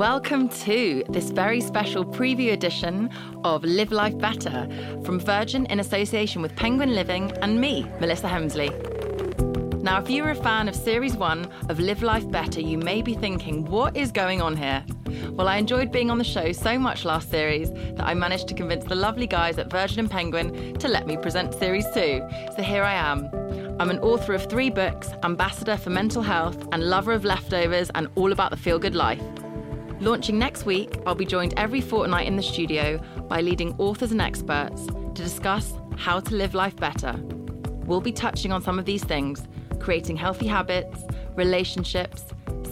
Welcome to this very special preview edition of Live Life Better from Virgin in association with Penguin Living and me, Melissa Hemsley. Now, if you are a fan of Series 1 of Live Life Better, you may be thinking, what is going on here? Well, I enjoyed being on the show so much last series that I managed to convince the lovely guys at Virgin and Penguin to let me present Series 2. So here I am. I'm an author of three books, ambassador for mental health, and lover of leftovers and all about the feel good life. Launching next week, I'll be joined every fortnight in the studio by leading authors and experts to discuss how to live life better. We'll be touching on some of these things creating healthy habits, relationships,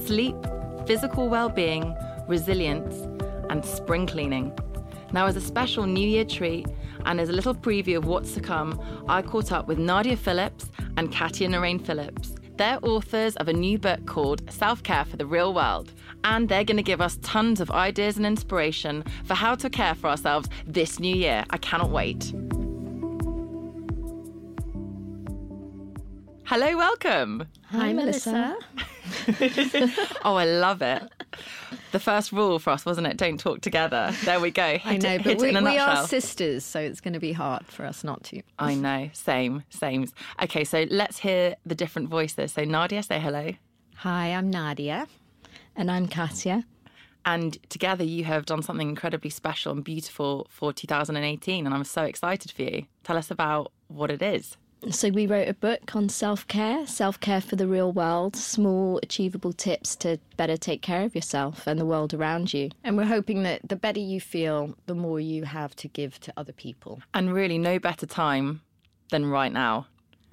sleep, physical well being, resilience, and spring cleaning. Now, as a special New Year treat and as a little preview of what's to come, I caught up with Nadia Phillips and Katia Narain Phillips. They're authors of a new book called Self Care for the Real World, and they're going to give us tons of ideas and inspiration for how to care for ourselves this new year. I cannot wait. Hello, welcome. Hi, Melissa. oh, I love it. The first rule for us, wasn't it? Don't talk together. There we go. Hit I know, it, but we, it in a we are sisters, so it's going to be hard for us not to. I know. Same, same. Okay, so let's hear the different voices. So, Nadia, say hello. Hi, I'm Nadia. And I'm Katia. And together you have done something incredibly special and beautiful for 2018. And I'm so excited for you. Tell us about what it is. So, we wrote a book on self care, self care for the real world, small, achievable tips to better take care of yourself and the world around you. And we're hoping that the better you feel, the more you have to give to other people. And really, no better time than right now.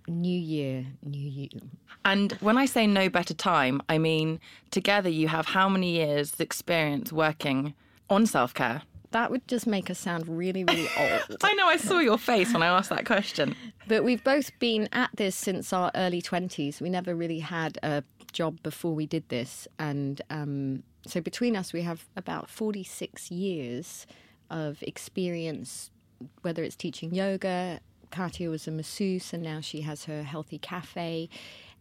New year, new you. And when I say no better time, I mean together you have how many years' experience working on self care? That would just make us sound really, really old. I know, I saw your face when I asked that question. But we've both been at this since our early 20s. We never really had a job before we did this. And um, so between us, we have about 46 years of experience, whether it's teaching yoga. Katia was a masseuse, and now she has her healthy cafe,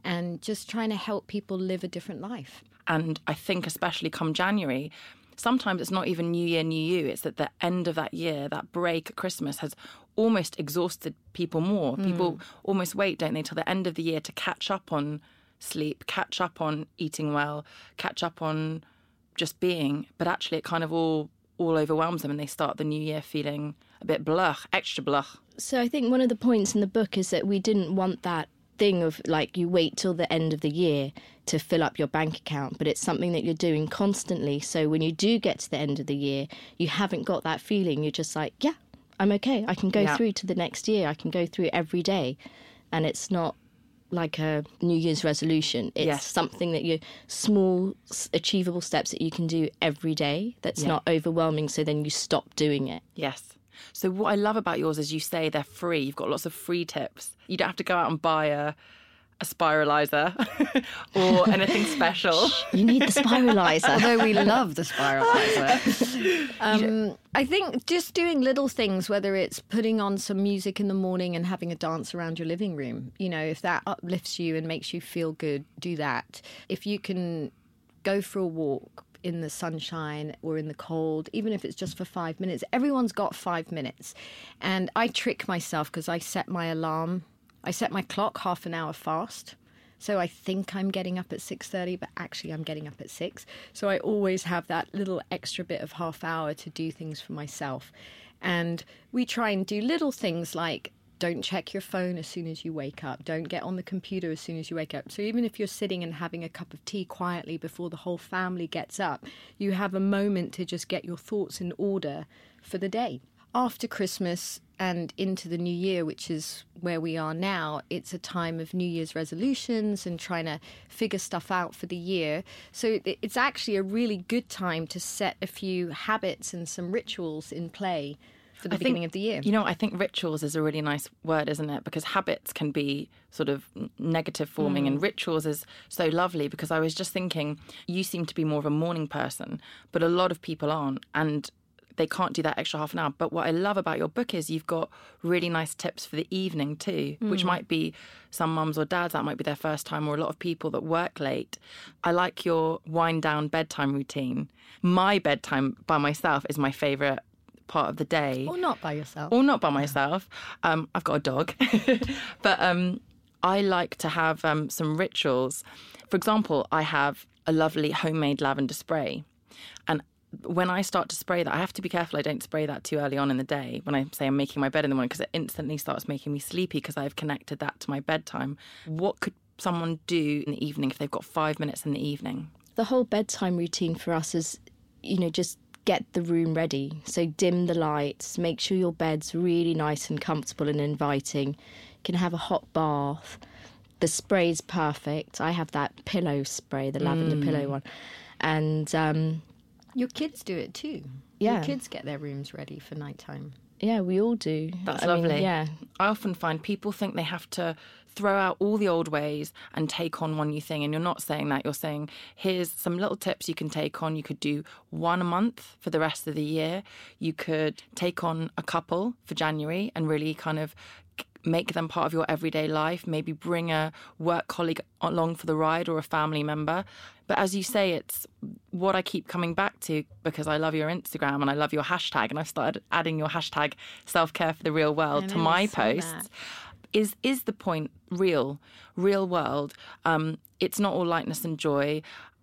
and just trying to help people live a different life. And I think, especially come January, sometimes it's not even New Year, New You. It's at the end of that year, that break at Christmas has almost exhausted people more. Hmm. People almost wait, don't they, till the end of the year to catch up on sleep, catch up on eating well, catch up on just being. But actually, it kind of all all overwhelms them, and they start the new year feeling a bit blah, extra blah. So, I think one of the points in the book is that we didn't want that thing of like you wait till the end of the year to fill up your bank account, but it's something that you're doing constantly. So, when you do get to the end of the year, you haven't got that feeling. You're just like, yeah, I'm okay. I can go Yeah. through to the next year. I can go through every day. And it's not like a New Year's resolution. It's Yes. something that you small, achievable steps that you can do every day that's Yeah. not overwhelming. So then you stop doing it. Yes. So what I love about yours is you say they're free. You've got lots of free tips. You don't have to go out and buy a a spiralizer or anything special. You need the spiralizer. Although we love the spiralizer. um, I think just doing little things, whether it's putting on some music in the morning and having a dance around your living room, you know, if that uplifts you and makes you feel good, do that. If you can go for a walk in the sunshine or in the cold, even if it's just for five minutes, everyone's got five minutes. And I trick myself because I set my alarm, I set my clock half an hour fast. So I think I'm getting up at 6:30 but actually I'm getting up at 6. So I always have that little extra bit of half hour to do things for myself. And we try and do little things like don't check your phone as soon as you wake up. Don't get on the computer as soon as you wake up. So even if you're sitting and having a cup of tea quietly before the whole family gets up, you have a moment to just get your thoughts in order for the day. after Christmas and into the new year, which is where we are now, it's a time of New Year's resolutions and trying to figure stuff out for the year. So it's actually a really good time to set a few habits and some rituals in play for the I beginning think, of the year. You know, I think rituals is a really nice word, isn't it? Because habits can be sort of negative forming, and mm. rituals is so lovely because I was just thinking, you seem to be more of a morning person, but a lot of people aren't. And they can't do that extra half an hour. But what I love about your book is you've got really nice tips for the evening too, which mm. might be some mums or dads, that might be their first time, or a lot of people that work late. I like your wind down bedtime routine. My bedtime by myself is my favourite part of the day or not by yourself. or not by myself. Um, I've got a dog, but um, I like to have um, some rituals. For example, I have a lovely homemade lavender spray, and when I start to spray that, I have to be careful I don't spray that too early on in the day when I say I'm making my bed in the morning because it instantly starts making me sleepy because I've connected that to my bedtime. What could someone do in the evening if they've got five minutes in the evening? The whole bedtime routine for us is, you know, just get the room ready. So dim the lights, make sure your bed's really nice and comfortable and inviting. You can have a hot bath. The spray's perfect. I have that pillow spray, the lavender pillow one. And um, Your kids do it too. Yeah. Your kids get their rooms ready for nighttime. yeah, we all do. That's I mean, lovely. yeah. I often find people think they have to throw out all the old ways and take on one new thing. And you're not saying that. You're saying, here's some little tips you can take on. You could do one a month for the rest of the year. You could take on a couple for January and really kind of make them part of your everyday life. Maybe bring a work colleague along for the ride or a family member. But as you say, it's what I keep coming back to because I love your Instagram and I love your hashtag. And I've started adding your hashtag self care for the real world to my posts. that. Is is the point real, real world? Um, it's not all lightness and joy.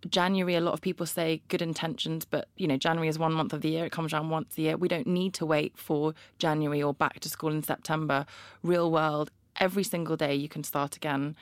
January, a lot of people say good intentions, but you know, January is one month of the year. It comes around once a year. We don't need to wait for January or back to school in September. Real world, every single day you can start again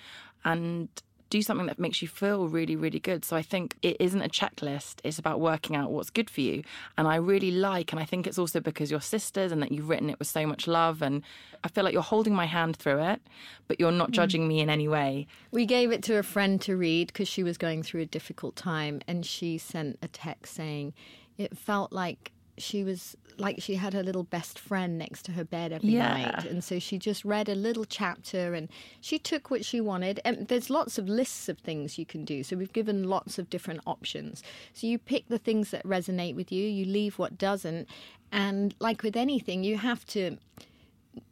and do something that makes you feel really, really good. So I think it isn't a checklist. It's about working out what's good for you. And I really like, and I think it's also because you're sisters and that you've written it with so much love. And I feel like you're holding my hand through it, but you're not mm. judging me in any way. We gave it to a friend to read because she was going through a difficult time, and she sent a text saying it felt like she was like she had her little best friend next to her bed every Yeah. night, and so she just read a little chapter, and she took what she wanted. And there's lots of lists of things you can do, so we've given lots of different options. So you pick the things that resonate with you, you leave what doesn't, and like with anything, you have to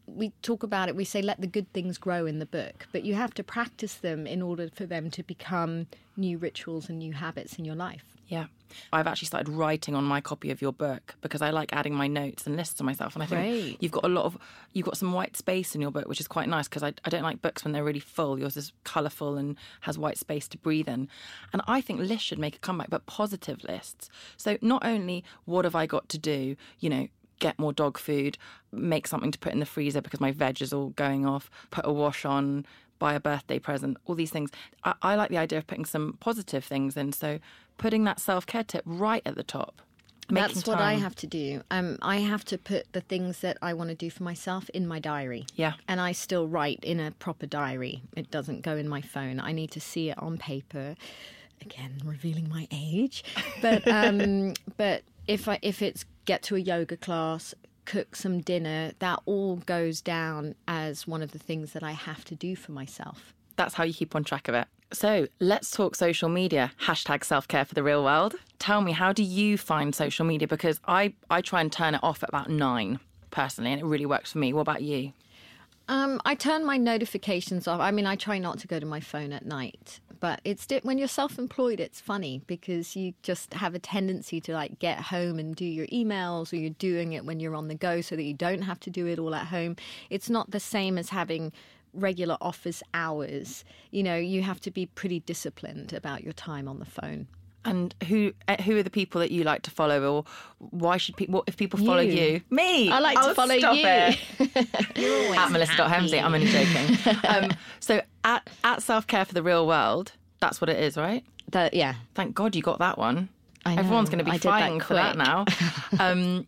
we talk about it, we say let the good things grow in the book, but you have to practice them in order for them to become new rituals and new habits in your life. Yeah. I've actually started writing on my copy of your book because I like adding my notes and lists to myself. And I think Great. you've got a lot of, you've got some white space in your book, which is quite nice because I, I don't like books when they're really full. Yours is colourful and has white space to breathe in. And I think lists should make a comeback, but positive lists. So not only what have I got to do, you know, get more dog food, make something to put in the freezer because my veg is all going off, put a wash on, buy a birthday present, all these things. I, I like the idea of putting some positive things in. So putting that self care tip right at the top. That's what I have to do. Um, I have to put the things that I want to do for myself in my diary. Yeah. And I still write in a proper diary. It doesn't go in my phone. I need to see it on paper. Again, revealing my age. But um, but if I if it's get to a yoga class, cook some dinner, that all goes down as one of the things that I have to do for myself. That's how you keep on track of it. So let's talk social media. Hashtag self care for the real world. Tell me, how do you find social media? Because I, I try and turn it off at about nine personally, and it really works for me. What about you? Um, I turn my notifications off. I mean, I try not to go to my phone at night, but it's when you're self-employed, it's funny because you just have a tendency to like get home and do your emails, or you're doing it when you're on the go, so that you don't have to do it all at home. It's not the same as having regular office hours. You know, you have to be pretty disciplined about your time on the phone. And who uh, who are the people that you like to follow, or why should people? What if people follow You. you? Me. I like to Oh, follow stop you. It. at Melissa.Hemsley. I'm only joking. um, so at at self care for the real world. That's what it is, right? That, yeah. Thank God you got that one. I know. Everyone's going to I be did that fighting for that now. Um,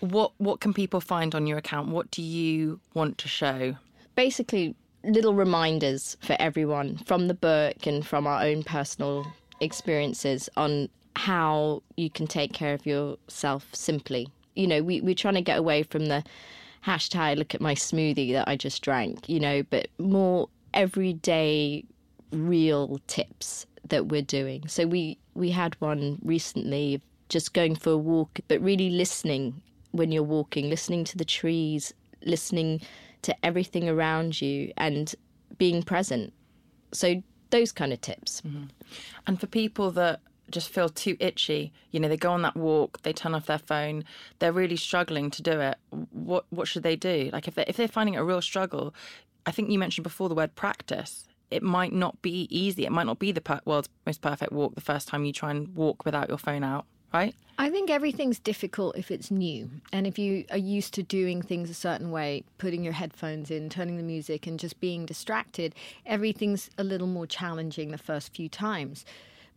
What what can people find on your account? What do you want to show? Basically, little reminders for everyone from the book and from our own personal experiences on how you can take care of yourself simply. You know, we, we're trying to get away from the hashtag look at my smoothie that I just drank, you know, but more everyday real tips that we're doing. So we we had one recently just going for a walk but really listening when you're walking, listening to the trees, listening to everything around you and being present. So those kind of tips. Mm-hmm. And for people that just feel too itchy, you know, they go on that walk, they turn off their phone, they're really struggling to do it. What what should they do? Like if they if they're finding it a real struggle, I think you mentioned before the word practice. It might not be easy. It might not be the per- world's most perfect walk the first time you try and walk without your phone out right? I think everything's difficult if it's new. And if you are used to doing things a certain way, putting your headphones in, turning the music, and just being distracted, everything's a little more challenging the first few times.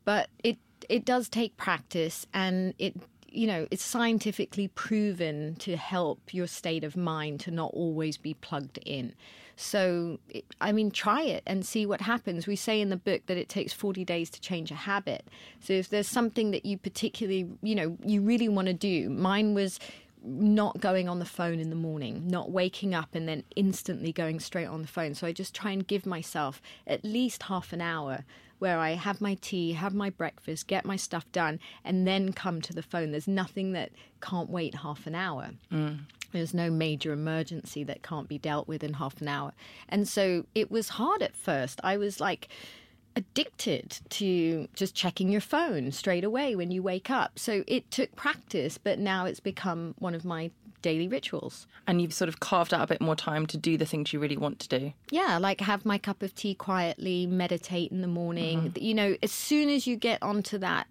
But it it does take practice and it you know, it's scientifically proven to help your state of mind to not always be plugged in. So, I mean, try it and see what happens. We say in the book that it takes 40 days to change a habit. So, if there's something that you particularly, you know, you really want to do, mine was not going on the phone in the morning, not waking up and then instantly going straight on the phone. So I just try and give myself at least half an hour where I have my tea, have my breakfast, get my stuff done, and then come to the phone. There's nothing that can't wait half an hour. Mm. There's no major emergency that can't be dealt with in half an hour. And so it was hard at first. I was like, addicted to just checking your phone straight away when you wake up. So it took practice, but now it's become one of my daily rituals. And you've sort of carved out a bit more time to do the things you really want to do. Yeah, like have my cup of tea quietly, meditate in the morning. Mm-hmm. You know, as soon as you get onto that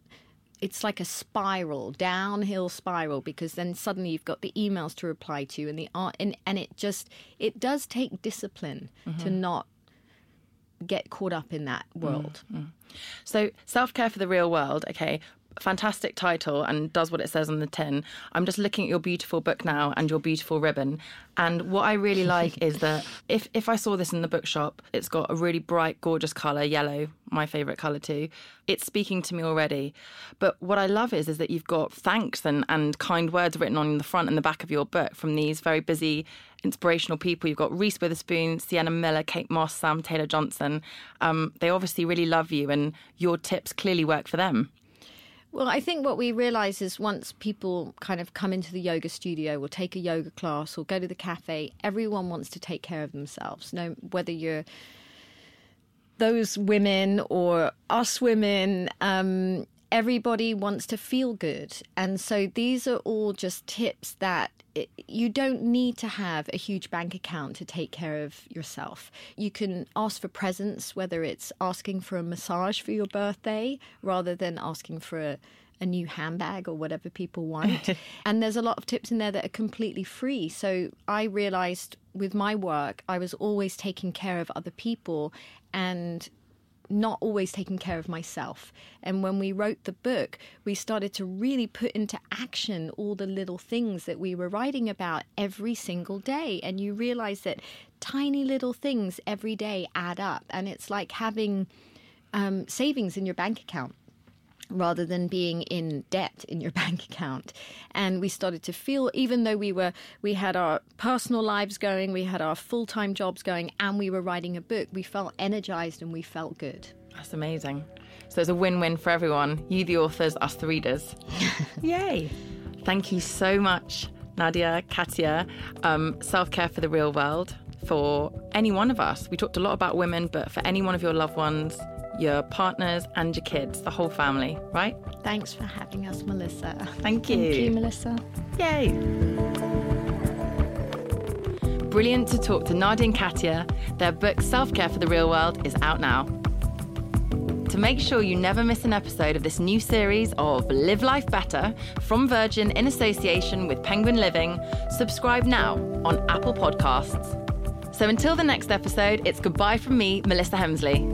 it's like a spiral, downhill spiral, because then suddenly you've got the emails to reply to and the art, and, and it just it does take discipline mm-hmm. to not get caught up in that world. Mm-hmm. So self care for the real world, okay fantastic title and does what it says on the tin. I'm just looking at your beautiful book now and your beautiful ribbon. And what I really like is that if, if I saw this in the bookshop, it's got a really bright, gorgeous colour, yellow, my favourite colour too. It's speaking to me already. But what I love is is that you've got thanks and, and kind words written on the front and the back of your book from these very busy, inspirational people. You've got Reese Witherspoon, Sienna Miller, Kate Moss, Sam Taylor Johnson. Um, they obviously really love you and your tips clearly work for them. Well, I think what we realize is once people kind of come into the yoga studio or take a yoga class or go to the cafe, everyone wants to take care of themselves. No, whether you're those women or us women, um, everybody wants to feel good. And so these are all just tips that it, you don't need to have a huge bank account to take care of yourself. You can ask for presents, whether it's asking for a massage for your birthday rather than asking for a, a new handbag or whatever people want. and there's a lot of tips in there that are completely free. So I realized with my work, I was always taking care of other people and not always taking care of myself. And when we wrote the book, we started to really put into action all the little things that we were writing about every single day. And you realize that tiny little things every day add up. And it's like having um, savings in your bank account rather than being in debt in your bank account. And we started to feel even though we were we had our personal lives going we had our full-time jobs going and we were writing a book we felt energized and we felt good. That's amazing. So it's a win-win for everyone. You the authors us the readers. Yay. Thank you so much nadia katia um, self-care for the real world for any one of us. We talked a lot about women but for any one of your loved ones your partners and your kids, the whole family, right? Thanks for having us, Melissa. Thank you. Thank you, Melissa. Yay. Brilliant to talk to Nadia and Katia. Their book, Self Care for the Real World, is out now. To make sure you never miss an episode of this new series of Live Life Better from Virgin in association with Penguin Living, subscribe now on Apple Podcasts. So until the next episode, it's goodbye from me, Melissa Hemsley.